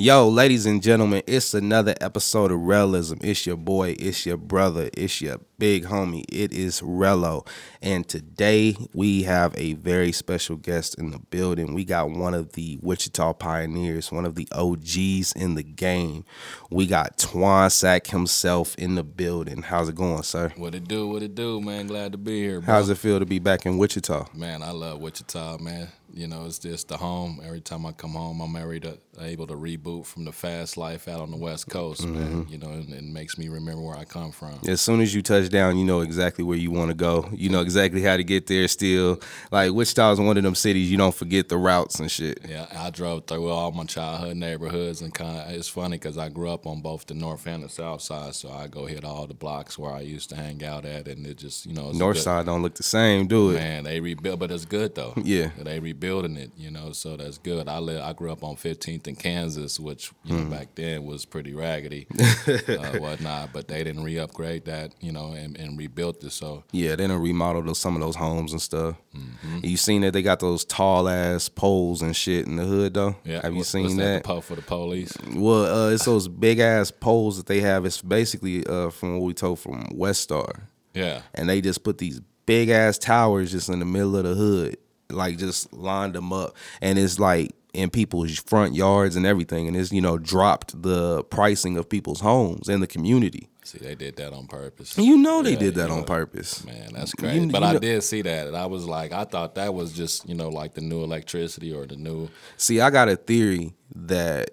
Yo, ladies and gentlemen, it's another episode of Realism. It's your boy, it's your brother, it's your big homie. It is Rello. And today we have a very special guest in the building. We got one of the Wichita pioneers, one of the OGs in the game. We got Twan Sack himself in the building. How's it going, sir? What it do? What it do, man? Glad to be here. Bro. How's it feel to be back in Wichita? Man, I love Wichita, man. You know, it's just the home. Every time I come home, I'm able to able to reboot from the fast life out on the West Coast, mm-hmm. man. You know, and it makes me remember where I come from. As soon as you touch down, you know exactly where you want to go. You know exactly how to get there. Still, like Wichita is one of them cities you don't forget the routes and shit. Yeah, I drove through all my childhood neighborhoods, and kind of it's funny because I grew up on both the north and the south side, so I go hit all the blocks where I used to hang out at, and it just you know north good, side don't look the same, do it? Man, they rebuild, but it's good though. Yeah, they rebuilding it, you know, so that's good. I live, I grew up on 15th in Kansas, which you know mm. back then was pretty raggedy, uh, whatnot. But they didn't re-upgrade that, you know, and, and rebuilt it. So yeah, they didn't remodel those, some of those homes and stuff. Mm-hmm. You seen that they got those tall ass poles and shit in the hood though? Yeah, have you what, seen that? that? for the police. Well, uh, it's those big ass poles that they have. It's basically uh, from what we told from Westar. Yeah, and they just put these big ass towers just in the middle of the hood, like just lined them up, and it's like in people's front yards and everything, and it's you know dropped the pricing of people's homes in the community. See, they did that on purpose. You know they yeah, did that on know, purpose. Man, that's crazy. You, but you I know, did see that, and I was like, I thought that was just you know like the new electricity or the new. See, I got a theory that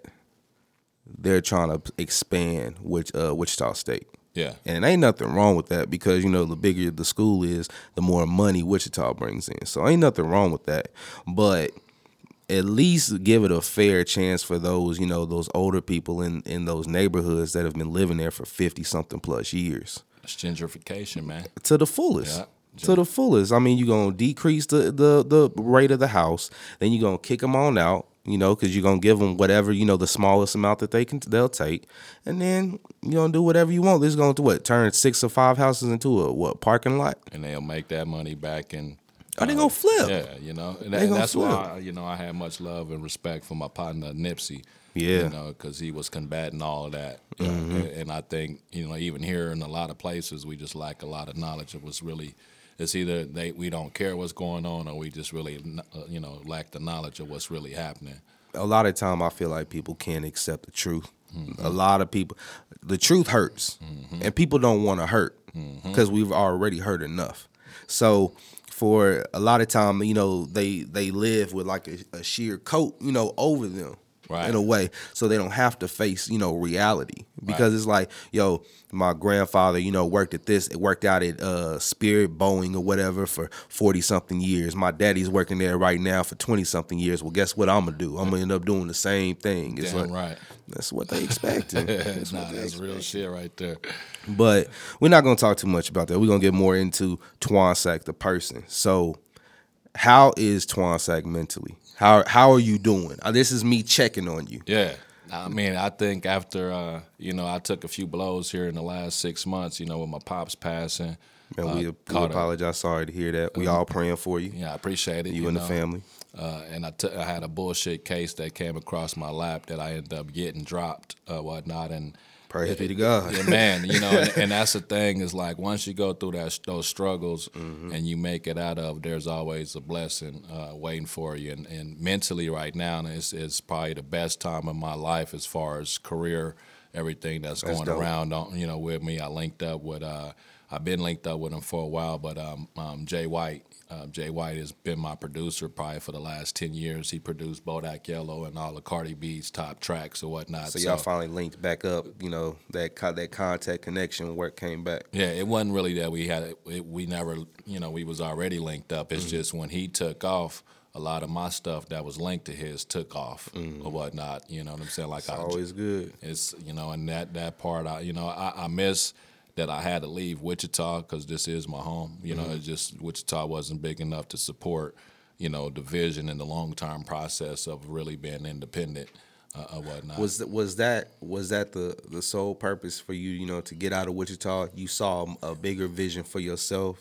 they're trying to expand which uh, Wichita State. Yeah. And ain't nothing wrong with that because, you know, the bigger the school is, the more money Wichita brings in. So ain't nothing wrong with that. But at least give it a fair chance for those, you know, those older people in in those neighborhoods that have been living there for 50 something plus years. It's gentrification, man. To the fullest. Yeah. To the fullest. I mean, you're going to decrease the, the the rate of the house, then you're going to kick them on out, you know, because you're going to give them whatever, you know, the smallest amount that they can they'll take. And then you're going to do whatever you want. This is going to what? Turn six or five houses into a what? Parking lot? And they'll make that money back and. are they gonna flip? Yeah, you know, and, and that's flip. why you know I had much love and respect for my partner Nipsey. Yeah, you know, because he was combating all of that, mm-hmm. and, and, I think you know even here in a lot of places we just lack a lot of knowledge of what's really. It's either they we don't care what's going on, or we just really uh, you know lack the knowledge of what's really happening. A lot of time, I feel like people can't accept the truth. Mm-hmm. A lot of people, the truth hurts, mm-hmm. and people don't want to hurt because mm-hmm. we've already hurt enough. So for a lot of time, you know, they they live with like a, a sheer coat, you know, over them. Right. in a way so they don't have to face you know reality. Because right. it's like yo my grandfather you know worked at this it worked out at uh spirit boeing or whatever for 40 something years. My daddy's working there right now for 20 something years. Well guess what i'm gonna do? I'm gonna end up doing the same thing. It's Damn like, right. that's what they expected. That's, nah, that's real shit right there. But we're not gonna talk too much about that. We're gonna get more into Twan Sack the person. So how is Twan Sack mentally how how are you doing? Uh, this is me checking on you. Yeah. I mean, I think after uh, you know, I took a few blows here in the last six months. You know, with my pops passing. And we, uh, we apologize. Sorry to hear that. We uh, all praying for you. Yeah, I appreciate it. You, you and know. the family. Uh, and I, t- I had a bullshit case that came across my lap that I ended up getting dropped, uh, whatnot, and Praise be to God. Yeah, man. You know, and, and, that's the thing is like once you go through that those struggles mm-hmm. and you make it out of, there's always a blessing uh, waiting for you. And, and mentally, right now, it's, it's probably the best time of my life as far as career, everything that's, that's going dope. around. On, you know, with me, I linked up with. Uh, I've been linked up with him for a while, but um, um, Jay White, uh, Jay White has been my producer probably for the last ten years. He produced Bodak Yellow and all the Cardi B's top tracks or whatnot. So, so y'all finally linked back up. You know that that contact connection work came back. Yeah, it wasn't really that we had it, we never you know we was already linked up. It's mm-hmm. just when he took off a lot of my stuff that was linked to his took off mm-hmm. or whatnot. You know what I'm saying? Like it's I, always good. It's you know, and that that part, I you know, I, I miss that I had to leave Wichita because this is my home. You know, mm-hmm. it just Wichita wasn't big enough to support, you know, the vision and the long term process of really being independent. Uh. Was that was that was that the the sole purpose for you? You know, to get out of Wichita, you saw a bigger vision for yourself,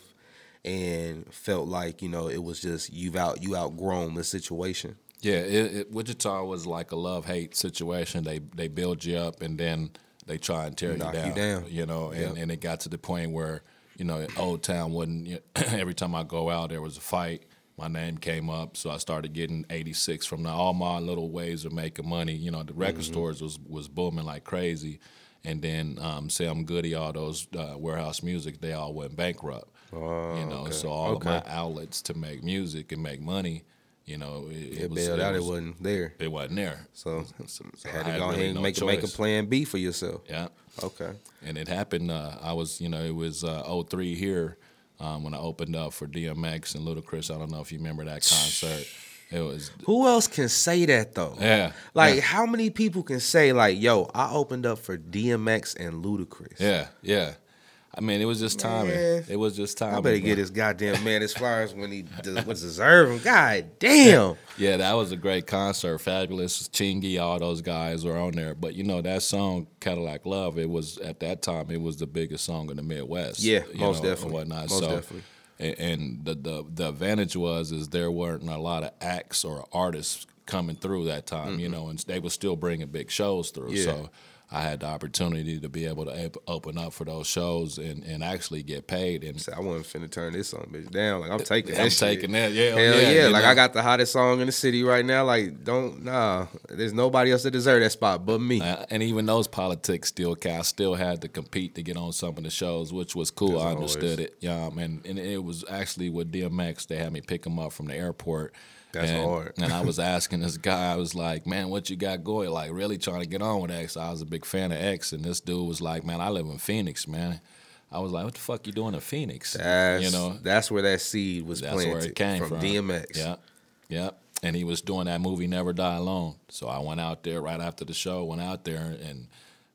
and felt like you know it was just you've out you outgrown the situation. Yeah, it, it, Wichita was like a love hate situation. They they build you up and then they try and tear Knock you you down. down. You know, and, Yep. and it got to the point where you know Old Town wouldn't. every time I go out, there was a fight. My name came up, so I started getting 86 from the, all my little ways of making money. You know, the record Mm-hmm. stores was was booming like crazy, and then um, Sam Goody, all those uh, Wherehouse Music, they all went bankrupt. Oh, you know, okay. so all Okay. of my outlets to make music and make money, you know, it, It was, bailed out. It was- wasn't there. it wasn't there. So, So had to go really ahead and no make make a plan B for yourself. Yeah, Okay. and it happened. Uh, I was, you know, it was uh, 03 here um, when I opened up for DMX and Ludacris. I don't know if you remember that concert. It was, Who else can say that though? yeah, Like, yeah, how many people can say like, "Yo, I opened up for DMX and Ludacris"? yeah, yeah. I mean, it was just timing. Man. It was just timing. I better get this goddamn man as far as when he does, was deserving. God damn. Yeah, that was a great concert. Fabolous, Chingy, all those guys were on there. But you know that song Cadillac Love, it was at that time it was the biggest song in the Midwest. Yeah, most know, definitely. And whatnot. Most so, definitely. a- And the, the the advantage was is there weren't a lot of acts or artists coming through that time, you know, and they were still bringing big shows through. Yeah. So I had the opportunity to be able to ap- open up for those shows and, and actually get paid. And So I wasn't finna turn this song bitch down. Like I'm taking that I'm shit. taking that. Yeah, Hell yeah. yeah, like know. I got the hottest song in the city right now. Like, don't nah. There's nobody else that deserve that spot but me. Uh, and even those politics still count. I still had to compete to get on some of the shows, which was cool. As I always. understood it. Yeah, um, and, and it was actually with DMX. They had me pick him up from the airport. That's and, hard. and I was asking this guy, I was like, man, what you got going? Like, really trying to get on with X. I was a big fan of X. And this dude was like, man, I live in Phoenix, man. I was like, what the fuck you doing in Phoenix? That's you know, that's where that seed was that's planted where it came from, from. DMX. Yeah, yeah. And he was doing that movie Never Die Alone. So I went out there right after the show. Went out there and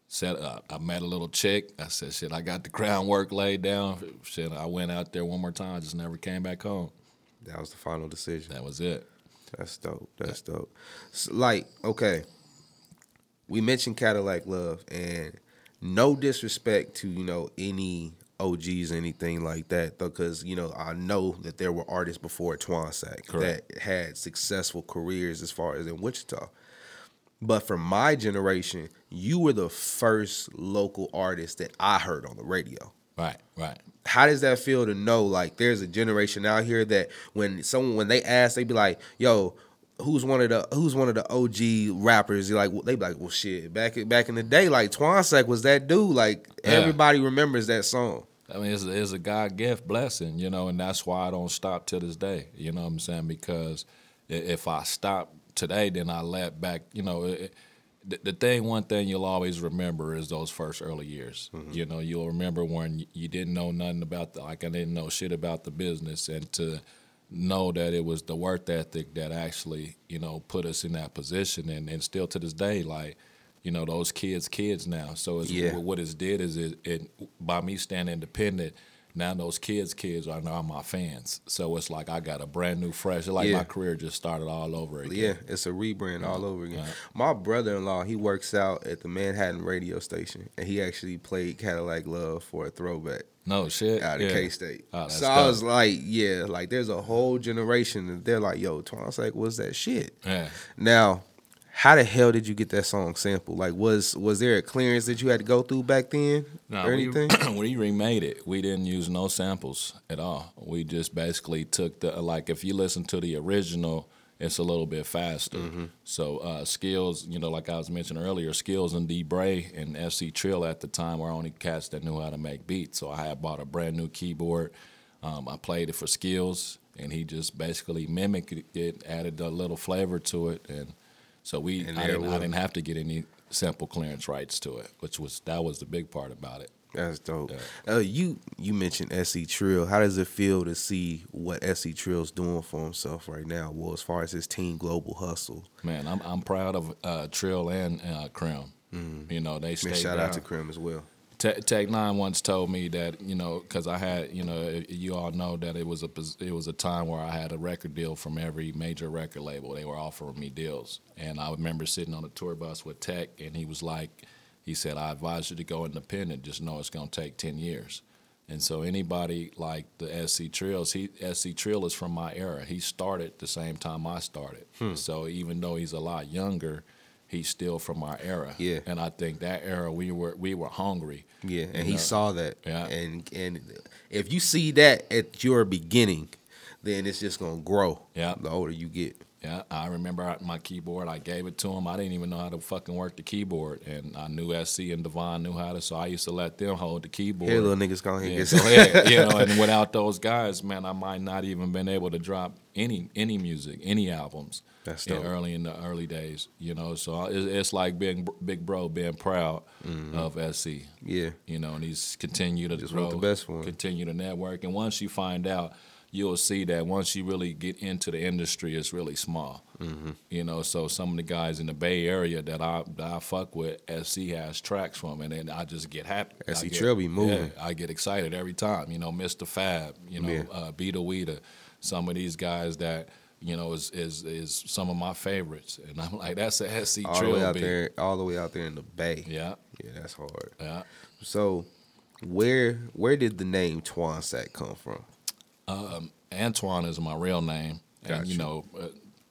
said uh, I met a little chick. I said, "Shit, I got the groundwork laid down." Shit, I went out there one more time. Just never came back home. That was the final decision. That was it. That's dope. That's dope. S like, okay, we mentioned Cadillac Love, and no disrespect to you know any OGs or anything like that, because you know I know that there were artists before Twansack Correct. that had successful careers as far as in Wichita. But for my generation, you were the first local artist that I heard on the radio Right, right. How does that feel to know like there's a generation out here that when someone when they ask they be like yo who's one of the who's one of the OG rappers You're like they be like well shit back back in the day like Twansack was that dude like Yeah. everybody remembers that song I mean, it's, it's a God gift blessing, you know, and that's why I don't stop to this day. You know what I'm saying? Because if I stop today, then I let back. You know, it, the, the thing, one thing you'll always remember is those first early years. Mm-hmm. You know, you'll remember when you didn't know nothing about the, like I didn't know shit about the business, and to know that it was the work ethic that actually, you know, put us in that position, and, and still to this day, like. You know those kids, kids now. So it's, Yeah. what it's did is it, it by me staying independent. Now those kids, kids are now my fans. So it's like I got a brand new, fresh. Like Yeah. my career just started all over again. yeah it's a rebrand all uh-huh. over again Right. my brother-in-law he works out at the Manhattan radio station and he actually played Cadillac Love for a throwback No shit. out of yeah. K State. Oh, so I was like, yeah, like there's a whole generation that they're like, yo, Twansack was that shit. Yeah. Now, how the hell did you get that song sample? Like, was was there a clearance that you had to go through back then No, or we, anything? we remade it. We didn't use no samples at all. We just basically took the like if you listen to the original, it's a little bit faster. Mm-hmm. So uh, skills, you know, like I was mentioning earlier, skills and D Bray and SC Trill at the time were only cats that knew how to make beats. So I had bought a brand new keyboard. Um, I played it for skills, and he just basically mimicked it, added a little flavor to it, and so we I didn't, I didn't have to get any sample clearance rights to it, which was that was the big part about it. That's dope. Uh, you you mentioned SC Trill. How does it feel to see what SC Trill's doing for himself right now? Well, as far as his team global hustle. Man, I'm I'm proud of uh, Trill and uh, Krim. You know, they stayed shout down. out to Krim as well. Te- Tech N9ne once told me that you know because I had you know you all know that it was a it was a time where I had a record deal from every major record label. They were offering me deals, and I remember sitting on a tour bus with Tech, and he was like, he said, "I advise you to go independent. Just know it's gonna take ten years." And so anybody like the SC Trills, he SC Trill is from my era. He started the same time I started. Hmm. So even though he's a lot younger, he's still from our era. Yeah. And I think that era we were we were hungry. Yeah, and he know? saw that. Yeah. And and if you see that at your beginning, then it's just gonna grow. Yeah. The older you get. Yeah, I remember my keyboard. I gave it to him. I didn't even know how to fucking work the keyboard, and I knew SC and Devon knew how to, so I used to let them hold the keyboard. Here, little niggas, go ahead. Yeah, and go. You know, and without those guys, man, I might not even been able to drop any any music, any albums. That's in dope. early in the early days. You know, so it's, it's like being big bro being proud mm-hmm. of SC. Yeah. You know, and he's continue to Just grow, the best him. continue to network, and once you find out, you'll see that once you really get into the industry, it's really small. Mm-hmm. You know, so some of the guys in the Bay Area that I that I fuck with, SC has tracks from, and then I just get happy. SC be moving. yeah, I get excited every time. You know, Mr. Fab, you know, Yeah. uh, Beeda Weeda, some of these guys that you know is is is some of my favorites, and I'm like, that's a SC all the way out there, all the way out there in the bay. Yeah, Yeah, that's hard. yeah. So, where where did the name Twan Sack come from? Antoine is my real name, and you know, uh,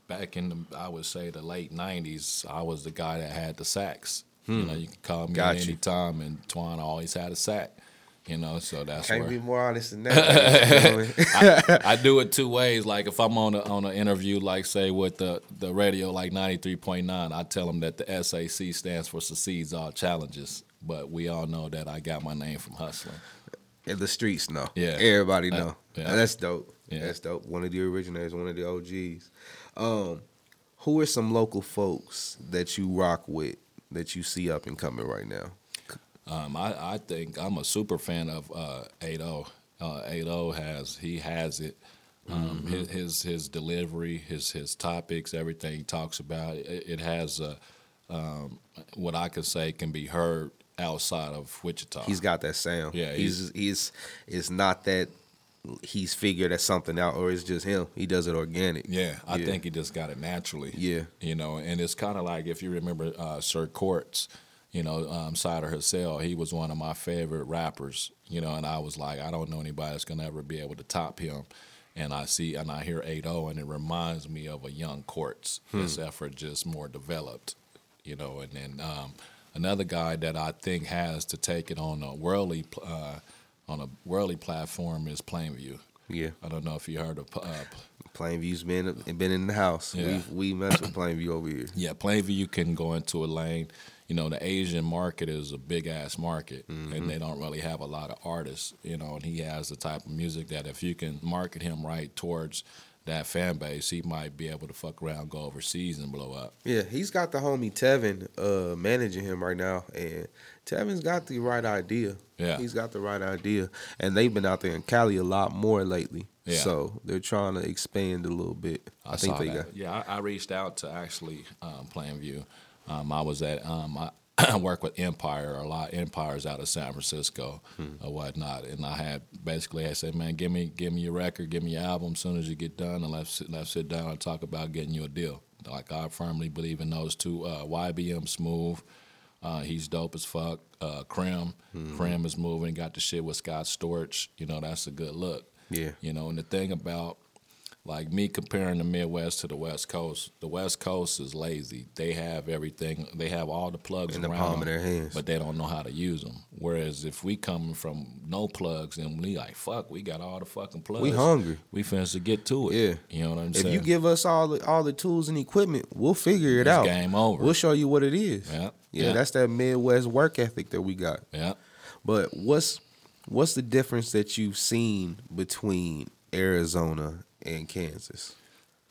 back in the I would say the late '90s, I was the guy that had the sax. You know, you can call me Got at any time, and Twan always had a sack. You know, so that's Can't where be more honest than that. I do it two ways. Like if I'm on a, on an interview, like say with the the radio, like ninety three point nine, I tell them that the SAC stands for succeeds all challenges. But we all know that I got my name from hustling. In the streets know. Yeah. Everybody Uh, know. Yeah. That's dope. Yeah. That's dope. One of the originators, one of the OGs. Um, who are some local folks that you rock with that you see up and coming right now? Um, I, I think I'm a super fan of uh, 8-0. Uh, 8-0 has he has it. Um, his, his his delivery, his his topics, everything he talks about, it, it has a, um, what I could say can be heard outside of Wichita. He's got that sound. Yeah, He's he's it's not that he's figured that something out or it's just him. He does it organic. Yeah, I Yeah. think he just got it naturally. Yeah. You know, and it's kind of like if you remember uh, Sir Courts, you know, um, Cider Hussein, he was one of my favorite rappers, you know, and I was like, I don't know anybody that's going to ever be able to top him. And I see, and I hear 8 and it reminds me of a young Courts. His effort just more developed, you know, and then um, another guy that I think has to take it on a worldly, uh, on a worldly platform is Plainview. Yeah. I don't know if you heard of uh, Plainview's been been in the house. Yeah. We we mess with Plainview over here. Yeah, Plainview can go into a lane. You know, the Asian market is a big ass market, and they don't really have a lot of artists. You know, and he has the type of music that if you can market him right towards that fan base, he might be able to fuck around, go overseas, and blow up. Yeah, he's got the homie Tevin uh, managing him right now, and Tevin's got the right idea. Yeah. he's got the right idea, and they've been out there in Cali a lot more lately. Yeah. So they're trying to expand a little bit. I, think saw they that. got. Yeah, I, I reached out to actually um, Plainview. Um, I was at um, I, I work with Empire a lot. of Empire's out of San Francisco Hmm. or whatnot, and I had basically I said, man, give me give me your record, give me your album. As soon as you get done, and let's sit, let's sit down and talk about getting you a deal. Like I firmly believe in those two. Uh, YBM Smooth. Uh, he's dope as fuck. Uh, Krim, Mm-hmm. Krim is moving. Got the shit with Scott Storch. You know that's a good look. Yeah. You know, and the thing about like me comparing the Midwest to the West Coast, the West Coast is lazy. They have everything. They have all the plugs In the around palm of their hands. but they don't know how to use them. Whereas if we come from no plugs and we like fuck, we got all the fucking plugs. We hungry. We finna to get to it. Yeah. you know what I'm saying. If you give us all the all the tools and equipment, we'll figure it It's out. game over. We'll show you what it is. Yeah, yeah, yeah. that's that Midwest work ethic that we got. yeah. But what's what's the difference that you've seen between Arizona and Kansas?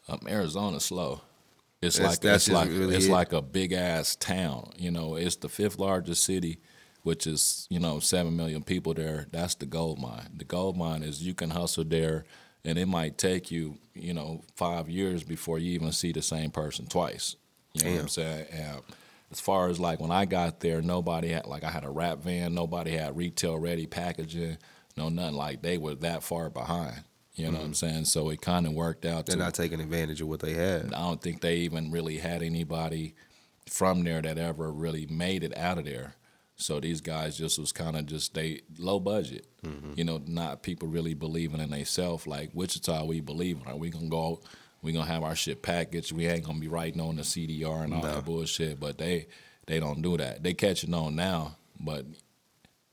Um, Arizona's slow. It's That's- like that's it's like really it's it. like a big ass town. You know, it's the fifth largest city, which is you know seven million people there. That's the gold mine. The gold mine is you can hustle there, and it might take you you know five years before you even see the same person twice. You know what I'm saying? And as far as like when I got there, nobody had like I had a rap van. Nobody had retail ready packaging. No nothing like they were that far behind. You know what I'm saying? So it kind of worked out. Mm-hmm. They're to, not taking advantage of what they had. I don't think they even really had anybody from there that ever really made it out of there. So these guys just was kind of just they low budget, you know, not people really believing in themselves. Like Wichita, we believe in. Are we gonna go? We gonna have our shit packaged. We ain't gonna be writing on the CDR and all that bullshit. But they they don't do that. They catching on now, but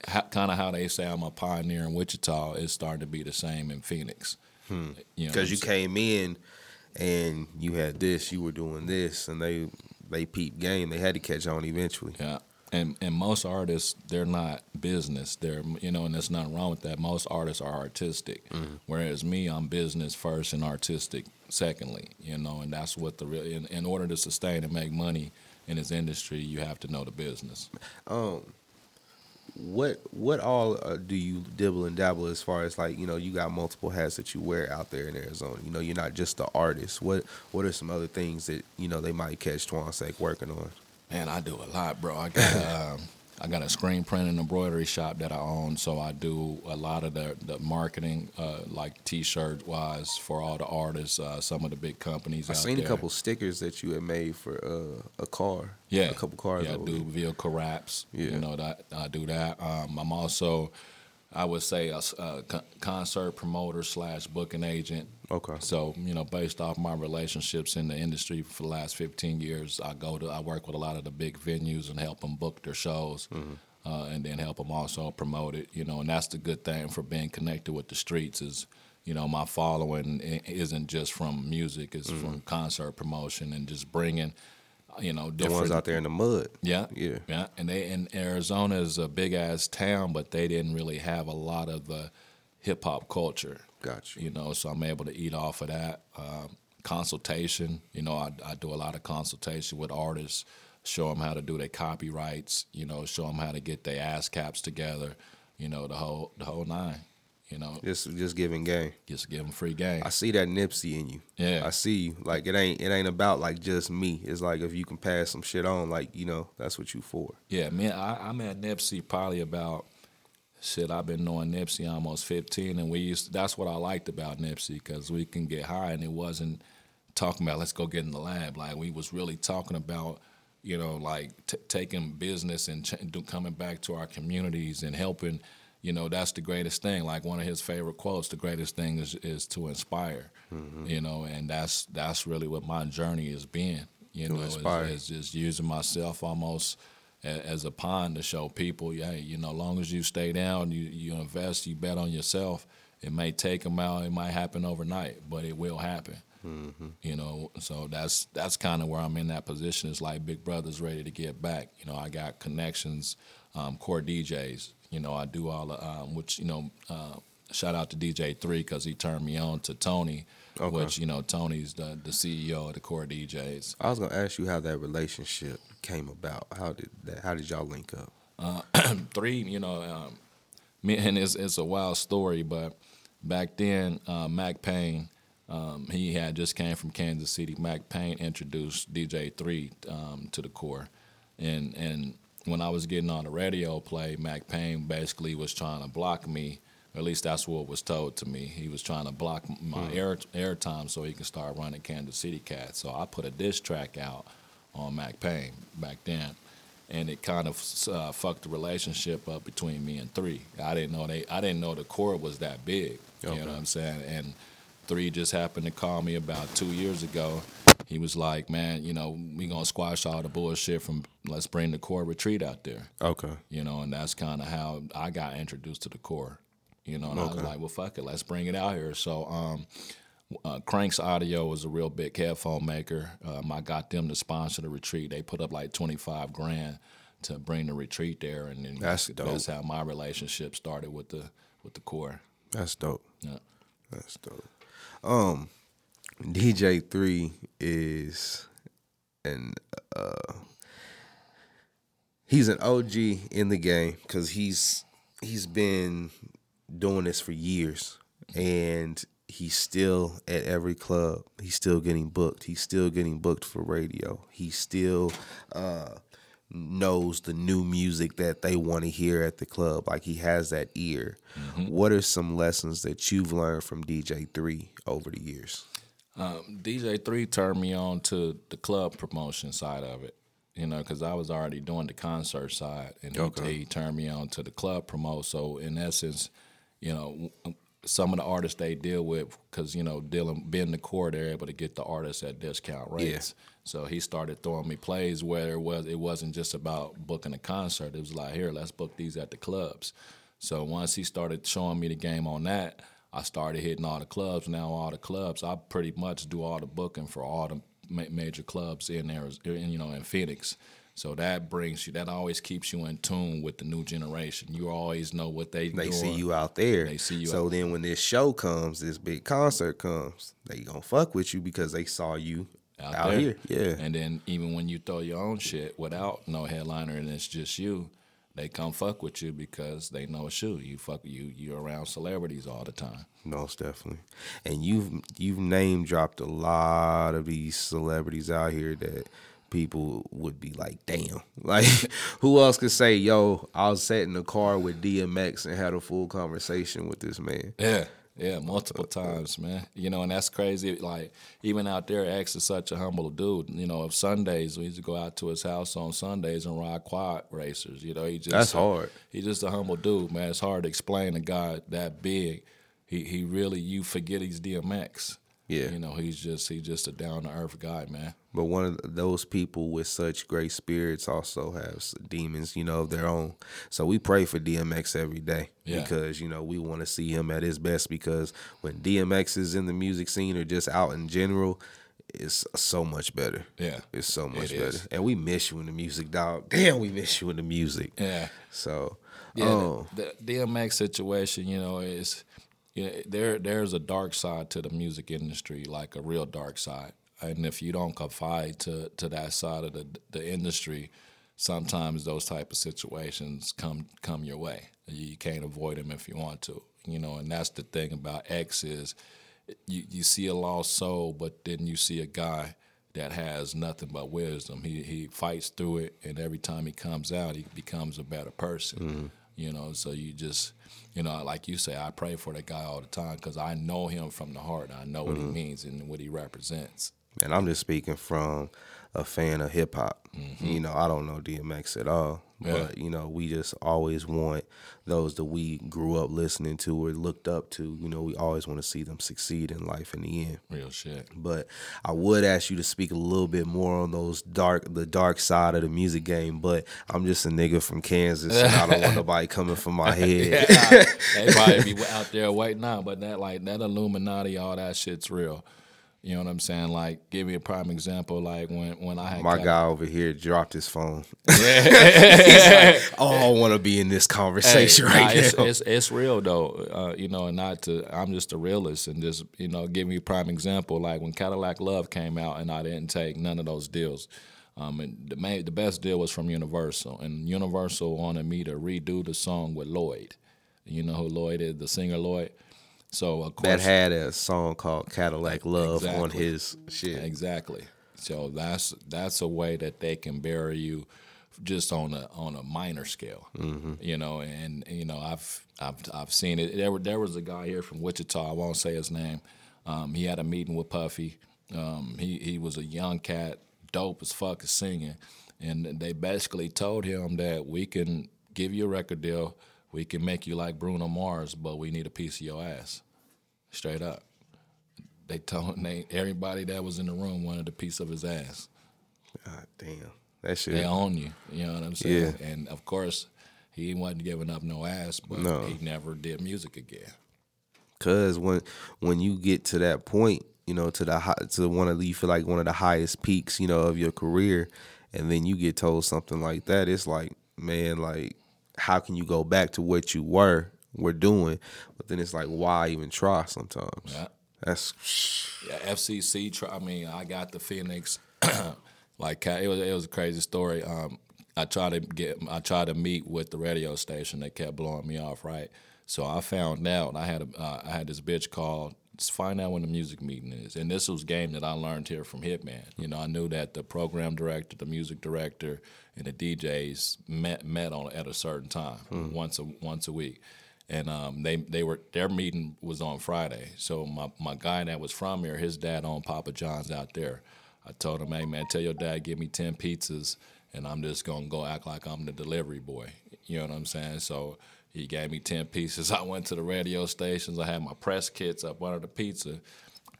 kind of how they say I'm a pioneer in Wichita is starting to be the same in Phoenix. Hmm. You know because you came in and you had this, you were doing this, and they they peep game. They had to catch on eventually. Yeah. And and most artists they're not business. They're you know, and there's nothing wrong with that. Most artists are artistic. Mm-hmm. Whereas me, I'm business first and artistic secondly. You know, and that's what the real in, in order to sustain and make money in this industry, you have to know the business. Um, What what all uh, do you dibble and dabble as far as like you know you got multiple hats that you wear out there in Arizona. You know you're not just the artist. What what are some other things that you know they might catch Twansack working on? Man, I do a lot, bro. I got um, I got a screen print and embroidery shop that I own, so I do a lot of the the marketing, uh, like T-shirt wise, for all the artists. Uh, some of the big companies. I seen there. a couple stickers that you had made for uh, a car. Yeah, a couple cars. Yeah, I do vehicle wraps. Yeah. you know that I do that. Um, I'm also, I would say, a, con- concert promoter slash booking agent. Okay. So you know, based off my relationships in the industry for the last 15 years, I go to I work with a lot of the big venues and help them book their shows. Uh, and then help them also promote it, you know, and that's the good thing for being connected with the streets is, you know, my following isn't just from music; it's from concert promotion and just bringing, you know, The different ones out there in the mud. yeah, Yeah. yeah. And they and Arizona is a big ass town, but they didn't really have a lot of the hip hop culture. Gotcha. you. You know, so I'm able to eat off of that. Um, consultation, you know, I, I do a lot of consultation with artists, show them how to do their copyrights. You know, show them how to get their ass caps together. You know, the whole the whole nine. You know, Just just giving game. just giving free game. I see that Nipsey in you. Yeah. I see you. Like it ain't it ain't about like just me. It's like if you can pass some shit on, like you know that's what you for. Yeah, man, I, I met Nipsey probably about shit. I've been knowing Nipsey almost fifteen, and we used. To, that's what I liked about Nipsey because we can get high, and it wasn't talking about let's go get in the lab. Like we was really talking about, you know, like t- taking business and ch- coming back to our communities and helping. You know, that's the greatest thing. Like one of his favorite quotes: "The greatest thing is is to inspire." You know, and that's that's really what my journey has been. You know, is- inspire. is just using myself almost a- as a pond to show people, yeah, you know, long as you stay down, you you invest, you bet on yourself. It may take them out, it might happen overnight, but it will happen. You know, so that's that's kind of where I'm in that position. It's like Big Brother's ready to get back. You know, I got connections, um, core DJs. You know, I do all the, um, which you know, uh, shout out to DJ Three because he turned me on to Tony, Okay. which you know Tony's the the CEO of the core DJs. I was gonna ask you how that relationship came about. How did that? How did y'all link up? three, you know, um, me and it's it's a wild story, but back then, uh, Mac Payne, um, he had just came from Kansas City. Mac Payne introduced DJ Three um, to the core, and and when I was getting on the radio play, Mac Payne basically was trying to block me. Or at least that's what was told to me. He was trying to block my air airtime so he can start running Kansas City Cats. So I put a diss track out on Mac Payne back then and it kind of uh, fucked the relationship up between me and three. I didn't know they, I didn't know the core was that big. You know what I'm saying? And three just happened to call me about two years ago. He was like, "Man, you know, we gonna squash all the bullshit from let's bring the core retreat out there." Okay. You know, and that's kind of how I got introduced to the core. You know, and I was like, "Well, fuck it, let's bring it out here." So, um, uh, Cranks Audio was a real big headphone maker. Um, I got them to sponsor the retreat. They put up like twenty five grand to bring the retreat there, and then That's that's how my relationship started with the with the core. That's dope. Yeah. That's dope. Um, DJ Three is an uh, he's an OG in the game because he's he's been doing this for years, and he's still at every club. He's still getting booked. He's still getting booked for radio. He still uh, knows the new music that they want to hear at the club. Like he has that ear. What are some lessons that you've learned from DJ Three over the years? Um, DJ Three turned me on to the club promotion side of it. you know, because I was already doing the concert side, and he, Okay. he turned me on to the club promo. So in essence, you know, some of the artists they deal with, because you know, dealing being the core, they're able to get the artists at discount rates. So he started throwing me plays where it was it wasn't just about booking a concert. It was like, here, let's book these at the clubs. So once he started showing me the game on that, I started hitting all the clubs. Now all the clubs, I pretty much do all the booking for all the ma- major clubs in Arizona, in, you know, in Phoenix. So that brings you, that always keeps you in tune with the new generation. You always know what they They doing. see you out there. They see you So out- then when this show comes, this big concert comes, they gonna fuck with you because they saw you out, out, there. here. Yeah. And then even when you throw your own shit without no headliner and it's just you, they come fuck with you because they know it's you. You fuck you. You're around celebrities all the time. Most definitely. And you've you've name dropped a lot of these celebrities out here that people would be like, damn. Like who else could say, yo, I was sat in the car with DMX and had a full conversation with this man. Yeah, yeah, multiple times, man. You know, and that's crazy. Like even out there, X is such a humble dude. You know, of Sundays we used to go out to his house on Sundays and ride quad racers. You know, he just That's hard. He's just a humble dude, man. It's hard to explain a guy that big. He he really you forget he's DMX. Yeah. You know, he's just he's just a down to earth guy, man. But one of those people with such great spirits also has demons, you know, of their own. So we pray for DMX every day Yeah. because, you know, we want to see him at his best because when DMX is in the music scene or just out in general, it's so much better. Yeah. It's so much It better. is. And we miss you in the music, dog. Damn, we miss you in the music. Yeah. So, Yeah, oh, the, um, the DMX situation, you know, is know, there there's a dark side to the music industry, like a real dark side. And if you don't confide to to that side of the the industry, sometimes those type of situations come come your way. You, can't avoid them if you want to, you know. And that's the thing about X is you you see a lost soul, but then you see a guy that has nothing but wisdom. He he fights through it, and every time he comes out, he becomes a better person. Mm-hmm. You know, so you just, you know, like you say, I pray for that guy all the time because I know him from the heart. I know what he mm-hmm. means and what he represents. And I'm just speaking from a fan of hip hop. You know, I don't know DMX at all, Mm-hmm. Yeah. but you know, we just always want those that we grew up listening to or looked up to. You know, we always want to see them succeed in life in the end. Real shit. But I would ask you to speak a little bit more on those dark, the dark side of the music game. But I'm just a nigga from Kansas, and I don't want nobody coming from my head. they probably be out there waiting out, but that like that Illuminati, all that shit's real. You know what I'm saying? Like, give me a prime example. Like when when I had My got- guy over here dropped his phone. Yeah. Oh, I want to be in this conversation Hey, right nah, it's, now. it's it's real though, uh, you know, and not to. I'm just a realist, and just you know, give me a prime example. Like when Cadillac Love came out, and I didn't take none of those deals. Um, and the main, the best deal was from Universal, and Universal wanted me to redo the song with Lloyd. You know who Lloyd is, the singer Lloyd. So of course, that had a song called Cadillac Love on his shit. Exactly. So that's that's a way that they can bury you just on a on a minor scale. You know, and you know I've I've I've seen it. There there was a guy here from Wichita. I won't say his name. Um, he had a meeting with Puffy. Um, he he was a young cat, dope as fuck at singing, and they basically told him that we can give you a record deal. We can make you like Bruno Mars, but we need a piece of your ass. Straight up they told they everybody that was in the room wanted a piece of his ass. God damn. That shit. They own you. You know what I'm saying? Yeah. And of course, he wasn't giving up no ass, but No. he never did music again. Cause when when you get to that point, you know, to the high, to one of the, you feel like one of the highest peaks, you know, of your career, and then you get told something like that, it's like, man, like, how can you go back to what you were were doing? But then it's like, why even try? Sometimes Yeah. that's Yeah, FCC. Try, I mean, I got the Phoenix. like it was, it was a crazy story. Um, I tried to get, I tried to meet with the radio station. They kept blowing me off. Right, so I found out. I had a, uh, I had this bitch called. Just find out when the music meeting is. And this was game that I learned here from Hitman. You know, I knew that the program director, the music director, and the DJs met met on at a certain time, once a once a week and um, they they were their meeting was on Friday. So my my guy that was from here, his dad owned Papa John's out there. I told him, hey man, tell your dad give me ten pizzas and I'm just gonna go act like I'm the delivery boy. You know what I'm saying? So he gave me ten pieces. I went to the radio stations. I had my press kits up under the pizza.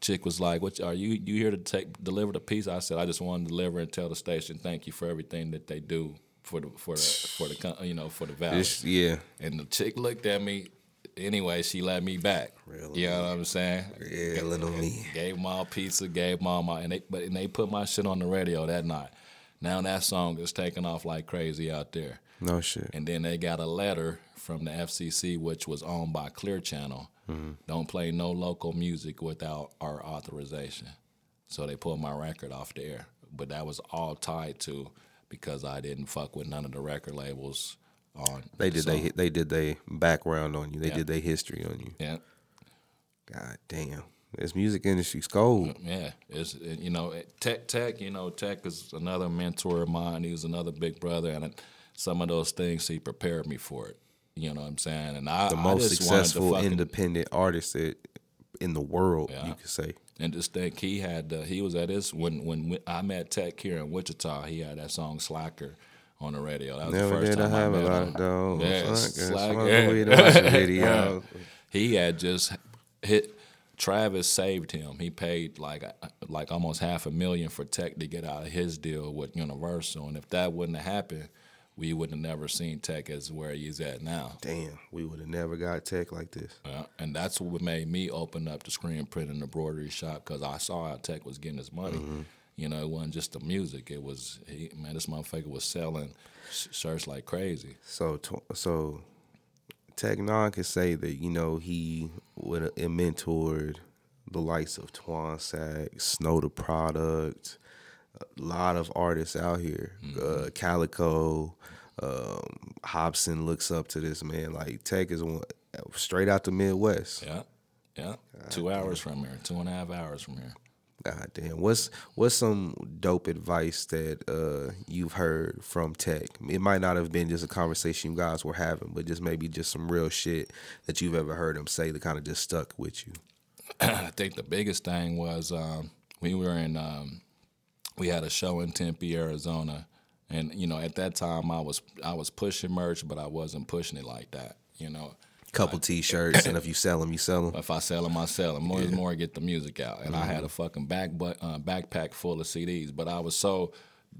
Chick was like, "What are you? You here to take deliver the pizza?" I said, "I just want to deliver and tell the station thank you for everything that they do for the for the for the you know for the valley." It's- yeah. And the chick looked at me. Anyway, she let me back. Really? You know what I'm saying? Yeah, little me. Gave all pizza, gave all my, and they but and they put my shit on the radio that night. Now that song is taking off like crazy out there. No shit. And then they got a letter from the FCC, which was owned by Clear Channel. Mm-hmm. Don't play no local music without our authorization. So they pulled my record off the air. But that was all tied to because I didn't fuck with none of the record labels on. They did song. they they did their background on you. They Yeah. did their history on you. Yeah. God damn. This music industry's cold. Yeah, it's it- you know Tech Tech. You know Tech is another mentor of mine. He was another big brother, and it- some of those things he prepared me for it. You know what I'm saying? And I The I most just successful fucking- independent artist that, in the world, Yeah. you could say. And just think he had uh, he was at his when when I met Tech here in Wichita. He had that song Slacker on the radio. That was Never the first did I time have I a met lot him. of dough. Yeah, Slacker, Slacker. video. he had just hit Travis saved him. He paid like uh, like almost half a million for Tech to get out of his deal with Universal, and if that wouldn't have happened, we would have never seen Tech as where he's at now. Damn, we would have never got tech like this. Yeah, and that's what made me open up the screen print and embroidery shop because I saw how Tech was getting his money. Mm-hmm. You know, it wasn't just the music; it was he, man. This motherfucker was selling sh- shirts like crazy. So, so Tech N9ne could say that you know he would have mentored the likes of Twan Sack, Snow Tha Product, a lot of artists out here. Uh, Kaliko, um, Hopsin looks up to this man. Like Tech is one straight out the Midwest. Yeah, yeah. Two hours from here, two and a half hours from here. God damn. What's what's some dope advice that uh, you've heard from Tech? It might not have been just a conversation you guys were having, but just maybe just some real shit that you've ever heard him say that kind of just stuck with you. I think the biggest thing was um, we were in um, we had a show in Tempe, Arizona, and you know at that time I was I was pushing merch, but I wasn't pushing it like that. You know, Couple T-shirts, and if you sell them, you sell them. if I sell them, I sell them. More and more, get the music out. And I had a fucking back but, uh, backpack full of CDs, but I was so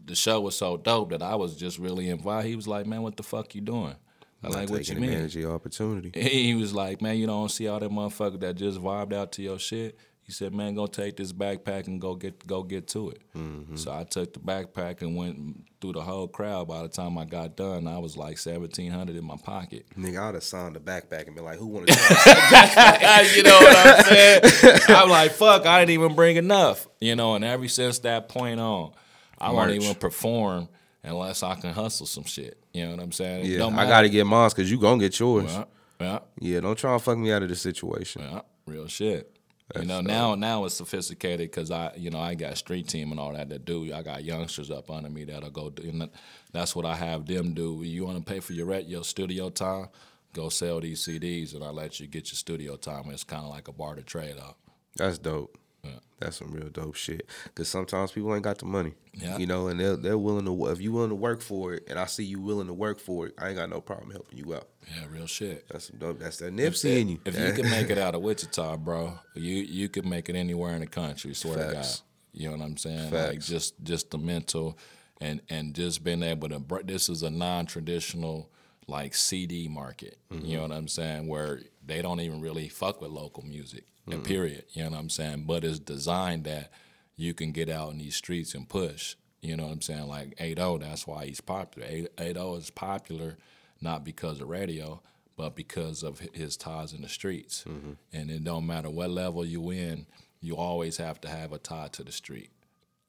the show was so dope that I was just really involved. He was like, "Man, what the fuck you doing?" I like, "What you mean?" your opportunity. He was like, man, you don't see all that motherfuckers that just vibed out to your shit. He said, man, go take this backpack and go get go get to it. Mm-hmm. So I took the backpack and went through the whole crowd. By the time I got done, I was like seventeen hundred in my pocket. Nigga, I'd have signed the backpack and been like, "Who want to?" you know what I'm saying? I'm like, fuck, I didn't even bring enough. You know, and ever since that point on, I won't even perform unless I can hustle some shit. You know what I'm saying? Yeah, I got to get mine because you gonna get yours. Yeah, yeah. Yeah, don't try and fuck me out of this situation. Yeah, real shit. You know, now now it's sophisticated because I, you know, I got street team and all that to do. I got youngsters up under me that'll go do, and that's what I have them do. You want to pay for your rent, your studio time, go sell these CDs, and I let you get your studio time. It's kind of like a barter trade off. That's dope. Yeah. That's some real dope shit. Cause sometimes people ain't got the money. Yeah. You know, and they're they're willing to if you willing to work for it, and I see you willing to work for it, I ain't got no problem helping you out. Yeah, real shit. That's some dope. That's that Nipsey in you. If you can make it out of Wichita, bro, you you can make it anywhere in the country. Swear to God, you know what I'm saying? Like Facts. just just the mental, and and just being able to. This is a non-traditional like CD market. You mm-hmm. know what I'm saying? Where they don't even really fuck with local music. And mm-hmm. Period. You know what I'm saying? But it's designed that you can get out in these streets and push. You know what I'm saying? Like 8-0, that's why he's popular. 8-0 is popular not because of radio, but because of his ties in the streets. Mm-hmm. And it don't matter what level you in, you always have to have a tie to the street.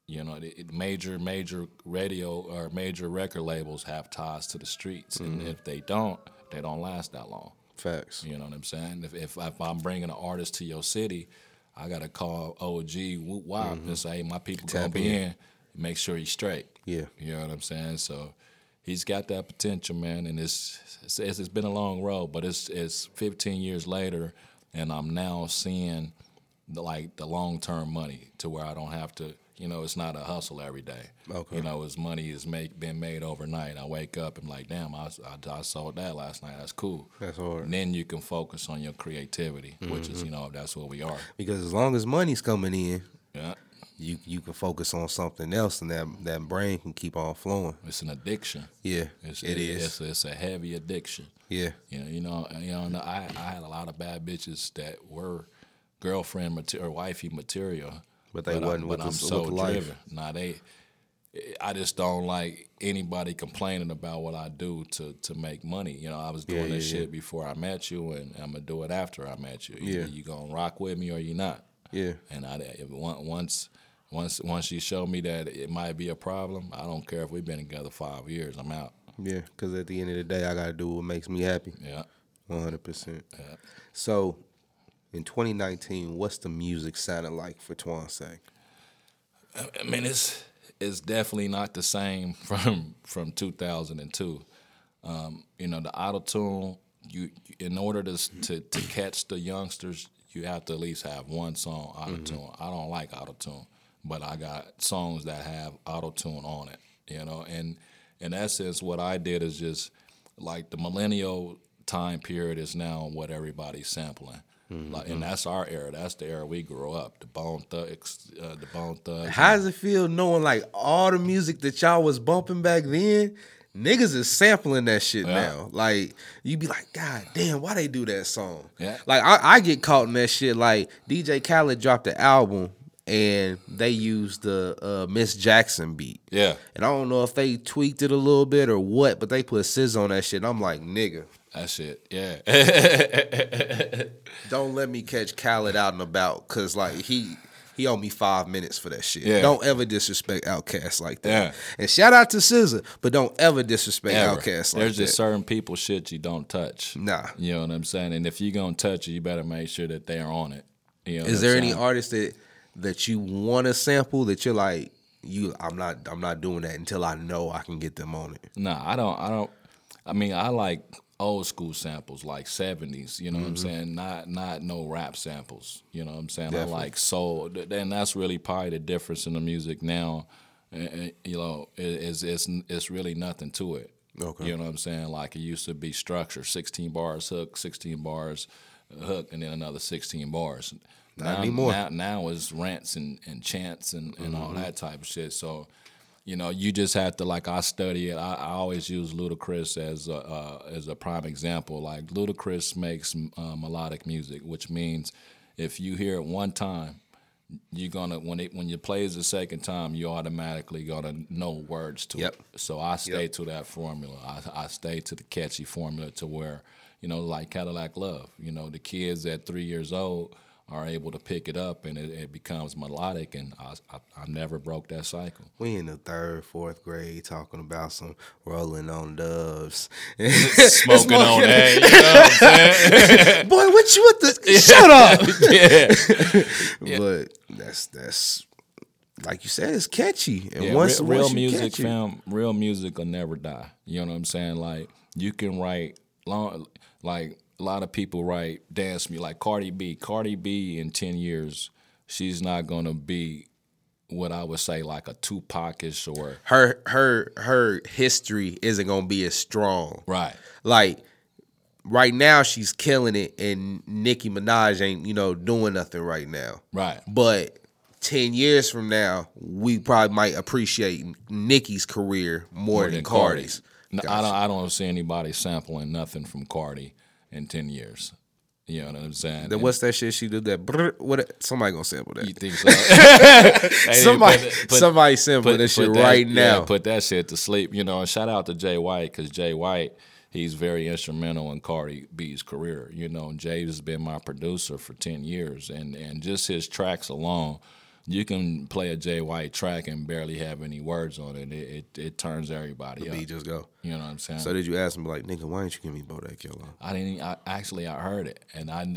You know, it, major major radio or major record labels have ties to the streets, and mm-hmm. if they don't, they don't last that long. Facts. You know what I'm saying? If if, if I'm bringing an artist to your city, I gotta call OG Whoop Wop mm-hmm. and say, hey, my people gonna be in. in. Make sure he's straight. Yeah. You know what I'm saying? So he's got that potential, man, and it's it's, it's been a long road, but it's it's 15 years later, and I'm now seeing the like the long term money to where I don't have to. You know, it's not a hustle every day. Okay. You know, his money is make been made overnight. I wake up and like, damn, I, I, I sold that last night. That's cool. That's hard. And then you can focus on your creativity, which Mm-hmm. is you know that's what we are. Because as long as money's coming in, Yeah, you you can focus on something else, and that that brain can keep on flowing. it's an addiction. Yeah, It's, it is. It's, it's a heavy addiction. yeah, You know, you know, you know. I, I had a lot of bad bitches that were girlfriend material, wifey material, But they I- wasn't with but I'm so the life. driven. Nah, they. I just don't like anybody complaining about what I do to to make money. You know, I was doing Yeah, this yeah, shit before I met you, and I'm gonna do it after I met you. Either Yeah. you gonna rock with me or you not. yeah. And I if once once once you show me that it might be a problem, I don't care if we've been together five years. I'm out. Yeah, because at the end of the day, I gotta do what makes me happy. Yeah. One hundred percent. Yeah. So, in 2019, what's the music sounding like for Twansack? I mean, it's it's definitely not the same from from 2002. Um, you know, the auto tune. You in order to to to catch the youngsters, you have to at least have one song auto tune. I don't like auto tune, but I got songs that have auto tune on it. You know, and in essence, what I did is just like the millennial time period is now what everybody's sampling. Like, and that's our era. That's the era we grew up. The Bone Thugs, uh, the Bone Thugs. How does it feel knowing like all the music that y'all was bumping back then? Niggas is sampling that shit Yeah. now. Like you be like, God damn, why they do that song? Yeah. Like I, I get caught in that shit. Like DJ Khaled dropped the album and they used the uh, Miss Jackson beat. Yeah, And I don't know if they tweaked it a little bit or what, but they put SZA on that shit. And I'm like, nigga, that shit. Yeah, don't let me catch Khaled out and about, cause like he he owe me five minutes for that shit. Yeah. Don't ever disrespect Outkast like that. Yeah. And shout out to SZA, but don't ever disrespect Ever. Outkast like There's that. just certain people shit you don't touch. Nah. You know what I'm saying? And if you're gonna touch it, you better make sure that they are on it. You know Is there I'm any artist that that you want to sample that you're like you? I'm not. I'm not doing that until I know I can get them on it. Nah, I don't. I don't. I mean, I like old school samples, like '70s. You know what I'm Mm-hmm. saying? Not not no rap samples. You know what I'm saying? Definitely. I like soul. And that's really probably the difference in the music now. You know, it- it's it's it's really nothing to it. Okay. You know what I'm saying? Like it used to be structure: 16 bars hook, 16 bars hook, and then another 16 bars. Not now, anymore. Now, now it's rants and, and chants and, and all Mm-hmm. that type of shit. So, you know, you just have to like I study it. I, I always use Ludacris as a uh, as a prime example. Like Ludacris makes uh, melodic music, which means if you hear it one time, you're gonna when it when you play it the second time, you automatically gonna know words to Yep. it. So I stay to that formula. I, I stay to the catchy formula to where you know, like Cadillac Love. You know, the kids at three years old are able to pick it up and it, it becomes melodic, and I, I I never broke that cycle. We in the third, fourth grade talking about some rolling on doves, Smoking on that, you know what I'm? Boy, what you with the? Shut up. yeah. But that's that's like you said, it's catchy. And Yeah, once, real, real once you music, catch it- fam, real music will never die. You know what I'm saying? Like you can write long, like a lot of people write dance me like Cardi B. Cardi B in ten years, she's not gonna be what I would say like a Tupacish or her her her history isn't gonna be as strong. right. Like right now, she's killing it, and Nicki Minaj ain't you know doing nothing right now. Right. But ten years from now, we probably might appreciate Nicki's career more, than, Cardi's. No, I don't. I don't see anybody sampling nothing from Cardi in ten years. You know what I'm saying? Then And what's that shit she did? That brr, what? Somebody gonna sample that. you think so? Somebody, put- put- somebody sample put, that shit that- right yeah, now. put that shit to sleep. You know, and shout out to Jay White because Jay White, he's very instrumental in Cardi B's career. You know, and Jay has been my producer for ten years, and and just his tracks alone. You can play a Jay White track and barely have any words on it. It it, it turns everybody up. Beat just go. You know what I'm saying? So did you ask him like, nigga, why didn't you give me Bodak Yellow? I didn't. I, actually, I heard it, and I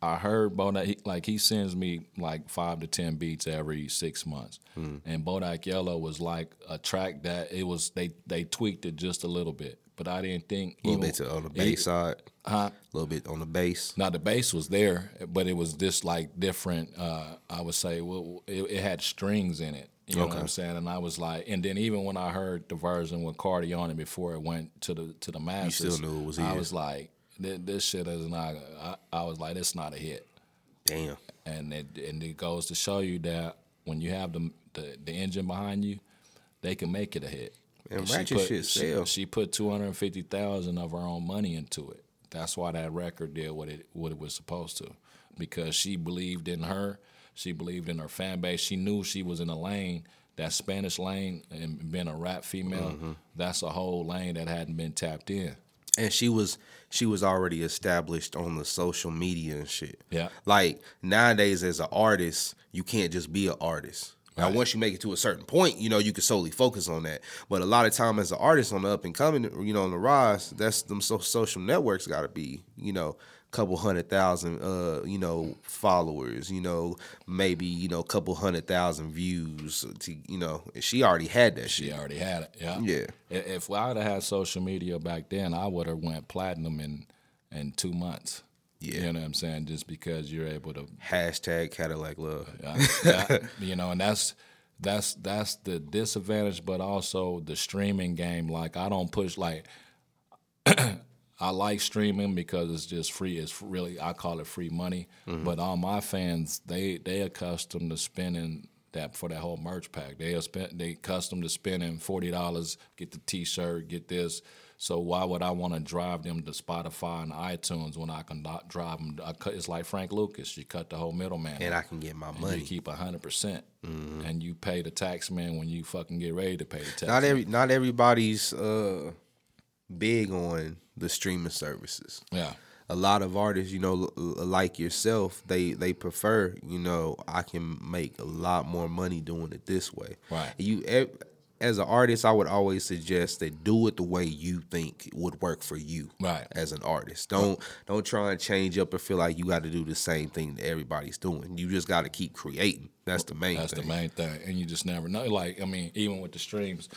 I heard Bodak. He, like he sends me like five to ten beats every six months, hmm. and Bodak Yellow was like a track that it was they they tweaked it just a little bit, but I didn't think A little bit on the he- bass side. Huh? A little bit on the bass. Now the bass was there, but it was just like different. Uh, I would say, well, it, it had strings in it. You know what I'm saying? And I was like, and then even when I heard the version with Cardi on it before it went to the to the masses, still knew it was I was like, this, this shit is not. I, I was like, it's not a hit. Damn. And it and it goes to show you that when you have the the, the engine behind you, they can make it a hit. And she ratchet put, shit she, she put two hundred and fifty thousand of her own money into it. That's why that record did what it what it was supposed to, because she believed in her. She believed in her fan base. She knew she was in a lane, that Spanish lane, and being a rap female. Mm-hmm. That's a whole lane that hadn't been tapped in. and she was she was already established on the social media and shit. Yeah. Like nowadays, as an artist, you can't just be an artist. Now, Right. once you make it to a certain point, you know you can solely focus on that. But a lot of time, as an artist on the up and coming, you know, on the rise, that's them so, social networks got to be, you know, couple hundred thousand, uh, you know, followers. You know, maybe you know, couple hundred thousand views. To you know, she already had that shit. She already had it. Yeah. Yeah. If I would have had social media back then, I would have went platinum in in two months. Yeah. You know what I'm saying? Just because you're able to Hashtag Cadillac love. Yeah, yeah, you know, and that's that's that's the disadvantage, but also the streaming game. Like I don't push like I like streaming because it's just free. It's really I call it free money. Mm-hmm. But all my fans, they they accustomed to spending that for that whole merch pack. They are spent they accustomed to spending forty dollars, get the T shirt, get this. So why would I want to drive them to Spotify and iTunes when I can not drive them? I cut, it's like Frank Lucas. You cut the whole middleman. And I can get my money. You keep hundred percent, and you pay the tax man when you fucking get ready to pay the tax. not every not everybody's uh big on the streaming services. yeah, A lot of artists, you know, like yourself, they they prefer, you know, I can make a lot more money doing it this way. Right. You as an artist, I would always suggest that do it the way you think would work for you. Right. As an artist, don't don't try and change up or feel like you got to do the same thing that everybody's doing. You just got to keep creating. That's the main that's thing. the main thing, and you just never know. Like I mean, even with the streams,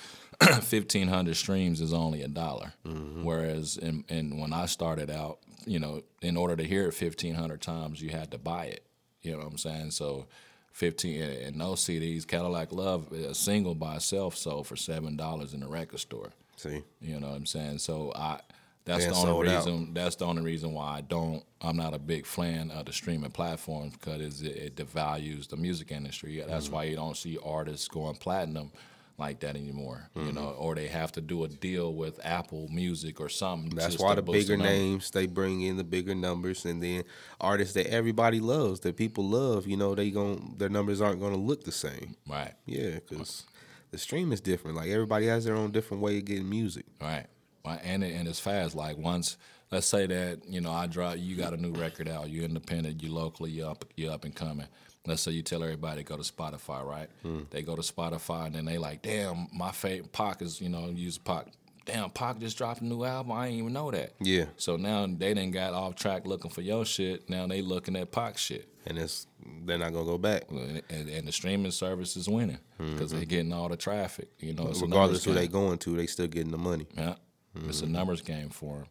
fifteen hundred streams is only a dollar, Mm-hmm. whereas in, in when I started out, you know, in order to hear it fifteen hundred times, you had to buy it. You know what I'm saying? So. 15 and- those CDs, Cadillac Love, a single by itself sold for seven dollars in the record store. See. You know what I'm saying? So I that's the only sold out. reason that's the only reason why I don't I'm not a big fan of the streaming platforms because it, it devalues the music industry. That's Mm-hmm. why you don't see artists going platinum like that anymore. You Mm-hmm. know, or they have to do a deal with Apple Music or something. That's why the bigger names they bring in the bigger numbers, and then artists that everybody loves, that people love, you know, they gon' their numbers aren't gonna look the same. Right. Yeah, because the stream is different. Like everybody has their own different way of getting music. Right. Right. And it, and it's fast. Like once, let's say that you know I drop, you got a new record out, you're independent, you're locally, you up, you up and coming. Let's say you tell everybody to go to Spotify, right? Hmm. They go to Spotify and then they like, damn, my favorite Pac is you know use Pac. Damn, Pac just dropped a new album. I didn't even know that. Yeah, So now they didn't got off track looking for your shit. Now they looking at Pac shit. and it's they're not gonna go back, And, and, and the streaming service is winning hmm. because they're getting all the traffic. You know, regardless who numbers they game. going to. They still getting the money. Yeah, it's a hmm. numbers game for him.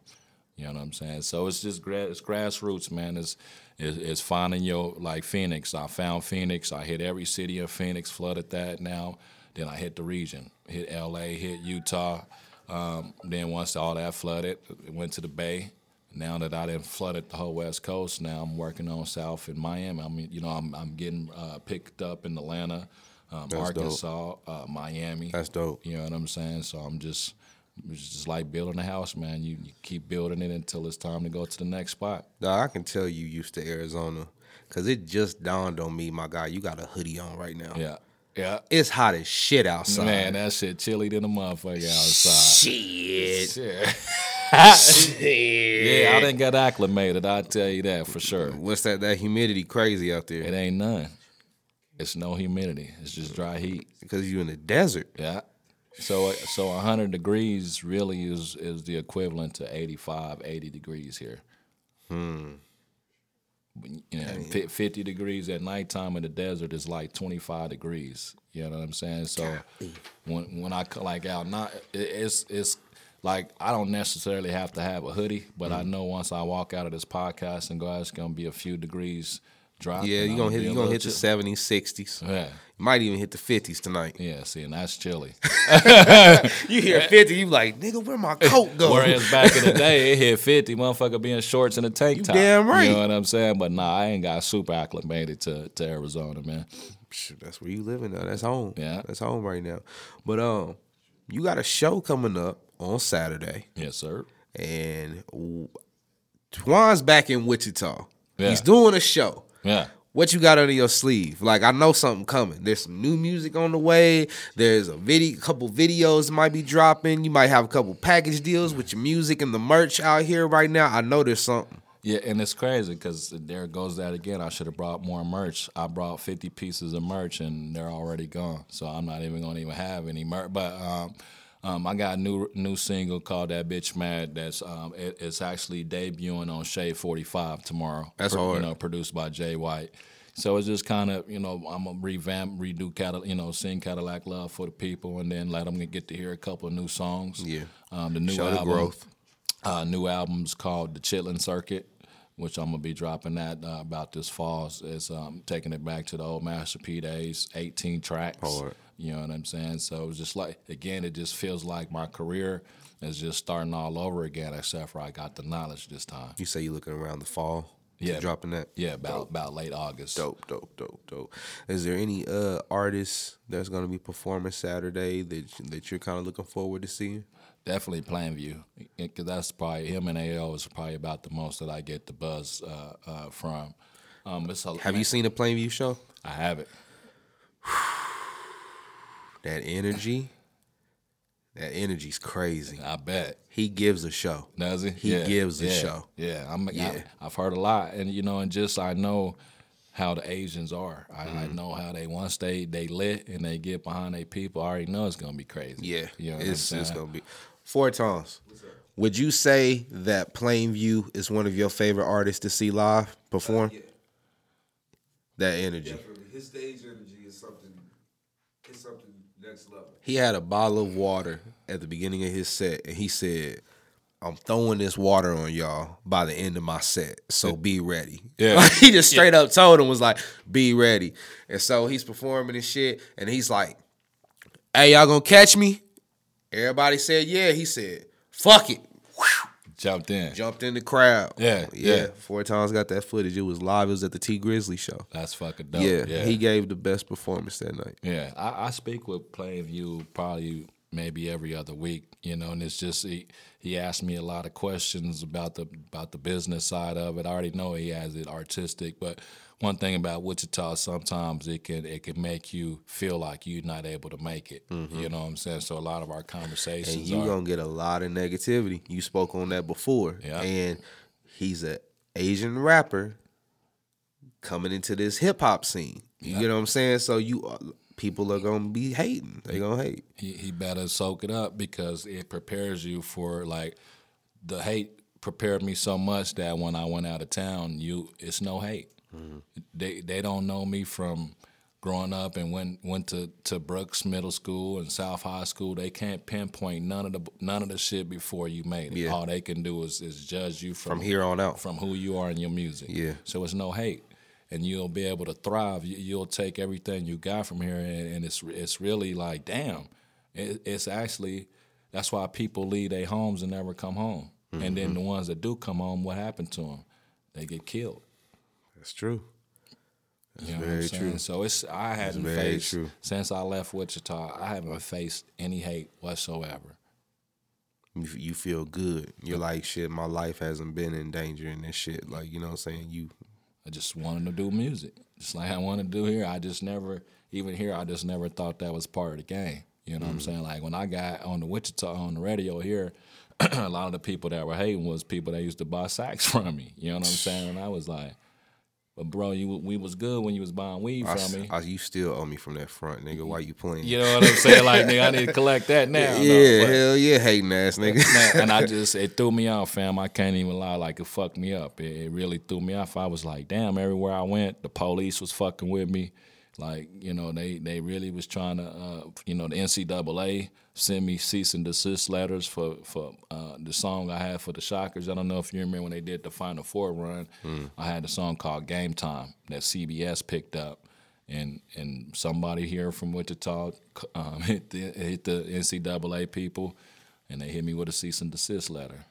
You know what I'm saying? So it's just gra- it's grassroots, man. It's, it's it's finding your like Phoenix. I found Phoenix. I hit every city of Phoenix, flooded that now. Then I hit the region, hit L.A., hit Utah. Um, then once all that flooded, it went to the Bay. Now that I didn't flooded the whole West Coast, now I'm working on South in Miami. I mean, you know, I'm I'm getting uh, picked up in Atlanta, um. Arkansas, uh, Miami. That's dope. You know what I'm saying? So I'm just, it's just like building a house, man. You, you keep building it until it's time to go to the next spot. Dog, I can tell you used to Arizona, cause it just dawned on me, my guy. You got a hoodie on right now. Yeah, yeah. It's hot as shit outside. Man, that shit chilly than a motherfucker outside. shit. Shit. yeah, I didn't get acclimated. I tell you that for sure. What's that? That humidity crazy out there It ain't none. It's no humidity. It's just dry heat. because you in the desert. Yeah. So uh, so 100 degrees really is is the equivalent to 85, 80 degrees here. Hmm. You know, fi- 50 degrees at nighttime in the desert is like 25 degrees. You know what I'm saying? So when when I like out not it's it's like I don't necessarily have to have a hoodie, but I hmm. know once I walk out of this podcast and go out, it's gonna be a few degrees drop. Yeah, you gonna hit you gonna hit the seventies, sixties. Yeah, You might even hit the fifties tonight. yeah. See, and that's chilly. You hear fifty, you like, nigga, where my coat go? Whereas back in the day, it hit 50, motherfucker being shorts and a tank top. damn right. You know what I'm saying? But nah, I ain't got super acclimated to, to Arizona, man. Shoot, that's where you living now. That's home. Yeah. that's home right now. But um, you got a show coming up on Saturday, Yes, sir. and Twan's back in Wichita. Yeah. He's doing a show. Yeah. What you got under your sleeve? Like I know something coming. There's some new music on the way. There's a video, couple videos might be dropping. You might have a couple package deals with your music and the merch out here right now. I know there's something. Yeah, and it's crazy because there goes that again. I should have brought more merch. I brought 50 pieces of merch and they're already gone. So I'm not even going to even have any merch. But um, um, I got a new new single called "That Bitch Mad." That's um, it, it's actually debuting on Shade 45 tomorrow. That's hard. You know, produced by Jay White. So it's just kind of you know I'm gonna revamp, redo Cadillac, you know, sing Cadillac Love for the people, and then let them get to hear a couple of new songs. Yeah. um, the new Show the album. growth. Uh, new album's called The Chitlin Circuit, which I'm gonna be dropping that uh, about this fall. It's- It's um, taking it back to the old Master P days, 18 tracks. Hard. You know what I'm saying? So it's just like again, it just feels like my career is just starting all over again, except for I got the knowledge this time. You say you're looking around the fall. Yeah. dropping that. Yeah, about about late August. Dope, dope, dope, dope. Is there any uh artists that's gonna be performing Saturday that that you're kind of looking forward to seeing? Definitely Plainview, because that's probably him and AO is probably about the most that I get the buzz uh, uh, from. Um, it's a, Have you seen the Plainview show? I have it. That energy, that energy's crazy. I bet. He gives a show. Does he? He gives a yeah, show. Yeah, I'm. Yeah. I, I've heard a lot, and you know, and just I know how the Asians are. I, I Mm-hmm. know how they once they they lit and they get behind their people. I already know it's gonna be crazy. Yeah, you know it's it's gonna be four times. Would you say that Plainview is one of your favorite artists to see live perform? Yeah, That energy. definitely. His stage energy is something. It's something next level. He had a bottle of water at the beginning of his set, and he said, "I'm throwing this water on y'all by the end of my set, so be ready." Yeah. He just straight up told him was like, "Be ready," and so he's performing and shit, and he's like, "Hey, y'all gonna catch me?" Everybody said, "Yeah." He said, "Fuck it." Jumped in. Jumped in the crowd. Yeah, yeah. yeah. Four times got that footage. It was live. It was at the Tee Grizzley show. That's fucking dope. yeah, yeah. he gave the best performance that night. Yeah, I, I speak with Plainview probably maybe every other week, you know, and it's just he, he asked me a lot of questions about the about the business side of it. I already know he has it artistic, but one thing about Wichita, sometimes it can it can make you feel like you're not able to make it. You know what I'm saying? So a lot of our conversations Mm-hmm. and you are gonna get a lot of negativity. You spoke on that before, Yeah. and he's a Asian rapper coming into this hip hop scene. You get what I'm saying? So you people are gonna be hating. They gonna hate. he, he better soak it up because it prepares you for like the hate prepared me so much that when I went out of town, you it's no hate. Mm-hmm. They they don't know me from growing up and went went to, to Brooks Middle School and South High School. They can't pinpoint none of the none of the shit before you made it. Yeah. All they can do is, is judge you from, From here on out. from who you are in your music. Yeah. So it's no hate, and you'll be able to thrive. You, you'll take everything you got from here, and, and it's it's really like, damn, it, it's actually that's why people leave their homes and never come home. And then the mm-hmm. ones that do come home, what happened to them? They get killed. That's true. You know very true. So it's I haven't faced true. since I left Wichita. I haven't faced any hate whatsoever. You, you feel good. You're like shit. My life hasn't been in danger and this shit. Like you know what I'm saying. You I just wanted to do music, just like I wanted to do here. I just never, even here, I just never thought that was part of the game. You know what I'm mm. saying? Like when I got on the Wichita on the radio here, a lot of the people that were hating was people that used to buy sacks from me. You know what I'm saying? And I was like, "But bro, you we was good when you was buying weed I, from me." I- you still owe me from that front, nigga. Why you playing? you know what I'm saying? Like, nigga, I need to collect that now. No, yeah, but- hell yeah, hating ass nigga. And I just it threw me off, fam. I can't even lie, like it fucked me up. It, it really threw me off. I was like, damn, everywhere I went, the police was fucking with me. Like you know, they they really was trying to, uh, you know, the NCAA send me cease and desist letters for for uh, the song I had for the Shockers. I don't know if you remember when they did the Final Four run. I had a song called Game Time that CBS picked up, and and somebody here from Wichita um, hit the hit the NCAA people, and they hit me with a cease and desist letter.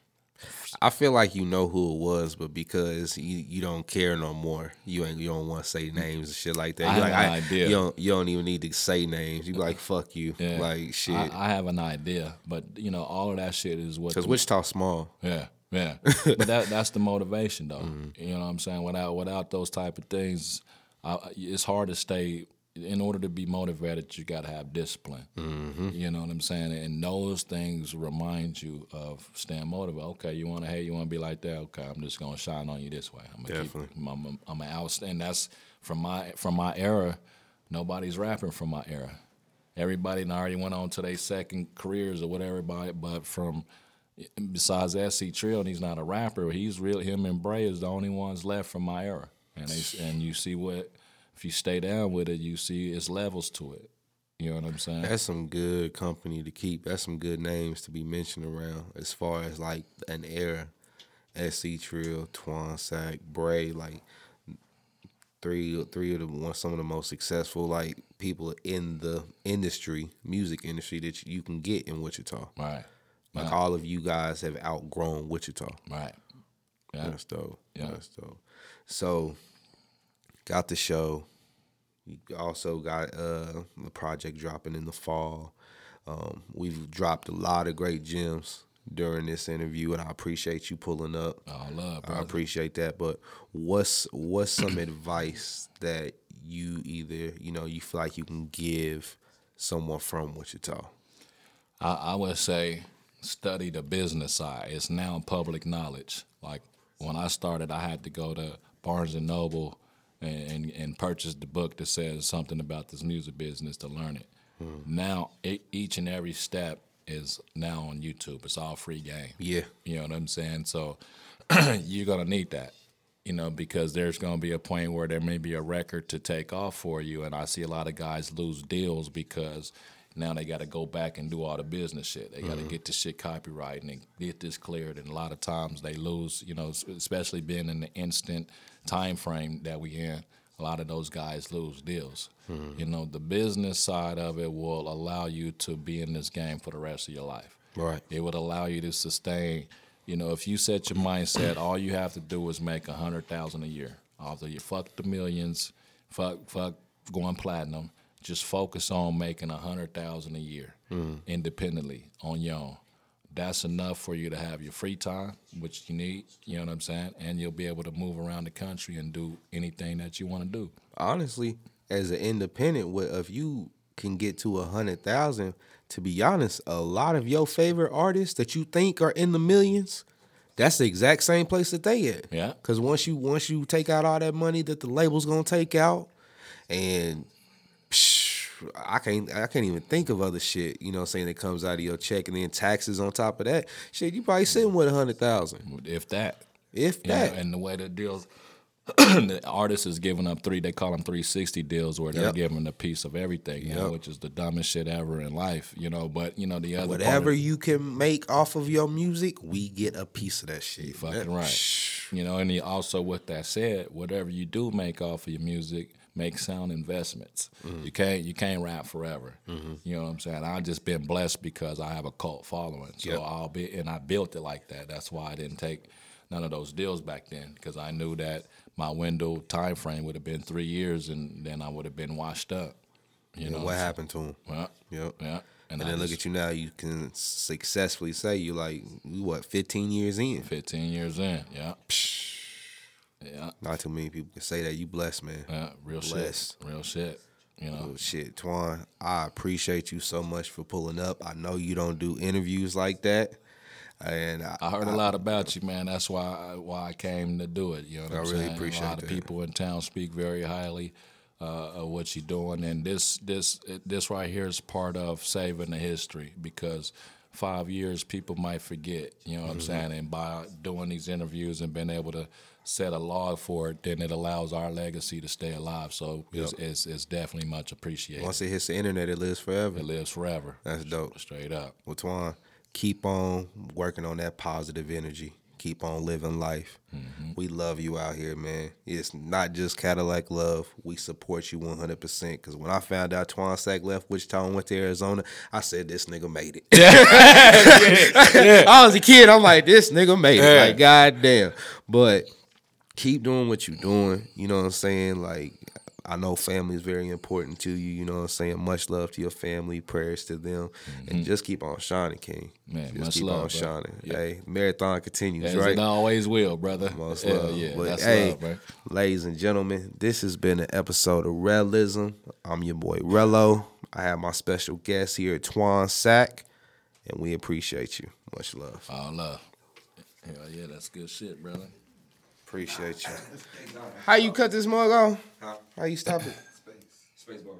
I feel like you know who it was, but because you, you don't care no more, you ain't you don't want to say names and shit like that. I You have like, an idea. You don't you don't even need to say names. You be like fuck you, Yeah. like shit. I, I have an idea, but you know, all of that shit is what Because the- Wichita small. Yeah, yeah. but that that's the motivation, though. Mm-hmm. You know what I'm saying? Without without those type of things, I, it's hard to stay. In order to be motivated, you got to have discipline. Mm-hmm. You know what I'm saying? And those things remind you of staying motivated. Okay, you want to hate, you want to be like that. Okay, I'm just gonna shine on you this way. I'm gonna Definitely. keep. I'm, I'm, I'm gonna outstand. That's from my from my era. Nobody's rapping from my era. Everybody already went on to their second careers or whatever. But but from besides SC Trill, and he's not a rapper. He's real. Him and Bray is the only ones left from my era. And they, and you see what if you stay down with it, you see it's levels to it. You know what I'm saying? That's some good company to keep. That's some good names to be mentioned around as far as like an era. SC Trill, Twan Sack, Bray, like three three of the one some of the most successful like people in the industry, music industry that you can get in Wichita. right, Like all of you guys have outgrown Wichita. right. Yeah, That's dope. Yeah. That's dope. So, got the show. You also got uh, the project dropping in the fall. Um, we've dropped a lot of great gems during this interview, and I appreciate you pulling up. all love, I appreciate that. But what's what's some advice that you either you know you feel like you can give someone from Wichita? I, I would say study the business side. It's now public knowledge. Like when I started, I had to go to Barnes and Noble and, and, purchase the book that says something about this music business to learn it. Hmm. Now, e each and every step is now on YouTube. It's all free game. Yeah, You know what I'm saying? So you're gonna need that, you know, because there's gonna be a point where there may be a record to take off for you, and I see a lot of guys lose deals because now they got to go back and do all the business shit. They got to mm-hmm. get the shit copyrighted and get this cleared, and a lot of times they lose, you know, especially being in the instant time frame that we in. A lot of those guys lose deals. Mm-hmm. You know, the business side of it will allow you to be in this game for the rest of your life. right. It would allow you to sustain. You know, if you set your mindset, all you have to do is make a hundred thousand a year. Although you fuck the millions, fuck fuck going platinum. Just focus on making a hundred thousand a year mm-hmm. independently on your own. That's enough for you to have your free time, which you need. You know what I'm saying, and you'll be able to move around the country and do anything that you want to do. honestly, as an independent, what if you can get to a hundred thousand? To be honest, a lot of your favorite artists that you think are in the millions, that's the exact same place that they at. Yeah. Cause once you once you take out all that money that the label's gonna take out, and psh, I can't I can't even think of other shit. You know, I'm saying that comes out of your check, and then taxes on top of that. Shit, you probably sitting with a hundred thousand, If that, if you know, that. and the way the deals, the artist is giving up three. They call them three sixty deals, where they're Yep. giving a piece of everything, you know, which is the dumbest shit ever in life, you know. But you know, the other Whatever of- you can make off of your music, we get a piece of that shit. fucking That- right, you know. And he also, with that said, whatever you do make off of your music, make sound investments. Mm-hmm. You can't you can't rap forever. You know what I'm saying? I've just been blessed because I have a cult following, so Yep. I'll be and I built it like that. That's why I didn't take none of those deals back then because I knew that my window time frame would have been three years, and then I would have been washed up. You know And what happened to him? Well, Yep. yeah. And I then look just- at you now. You can successfully say you like what 15 years in. 15 years in. Yeah. Yeah. Not too many people can say that. You blessed, man. Yeah. Real Blessed. shit. Real shit. You know. Oh, shit, Twan. I appreciate you so much for pulling up. I know you don't do interviews like that, and I, I heard a lot about you, man. That's why I, why I came to do it. You know what I I'm really saying? appreciate a lot that. of people in town speak very highly uh, of what you're doing, and this this this right here is part of saving the history because five years, people might forget. You know what I'm saying? And by doing these interviews and being able to set a log for it, then it allows our legacy to stay alive. So it's, it's, it's definitely much appreciated. Once it hits the internet, it lives forever. it lives forever. That's dope. Straight up. Well, Twan, keep on working on that positive energy. Keep on living life. Mm-hmm. We love you out here, man. It's not just Cadillac love. We support you 100%. Because when I found out Twan Sack left Wichita and went to Arizona, I said, this nigga made it. yeah I was a kid. I'm like, this nigga made it. Like, goddamn. But keep doing what you're doing. You know what I'm saying? Like, I know family is very important to you. You know what I'm saying? Much love to your family. Prayers to them. And mm-hmm. just keep on shining, King. Man, just much keep love, on bro. shining. Yeah. Hey, marathon continues, As right? it always will, brother. Most Hell love. yeah, But, that's hey, love, bro. ladies and gentlemen, this has been an episode of Realism. I'm your boy Rello. I have my special guest here, Twan Sack, and we appreciate you. Much love. All love. Hell yeah, that's good shit, brother. Appreciate you. How you cut this mug off? Huh? How you stop it? Space. Space bar.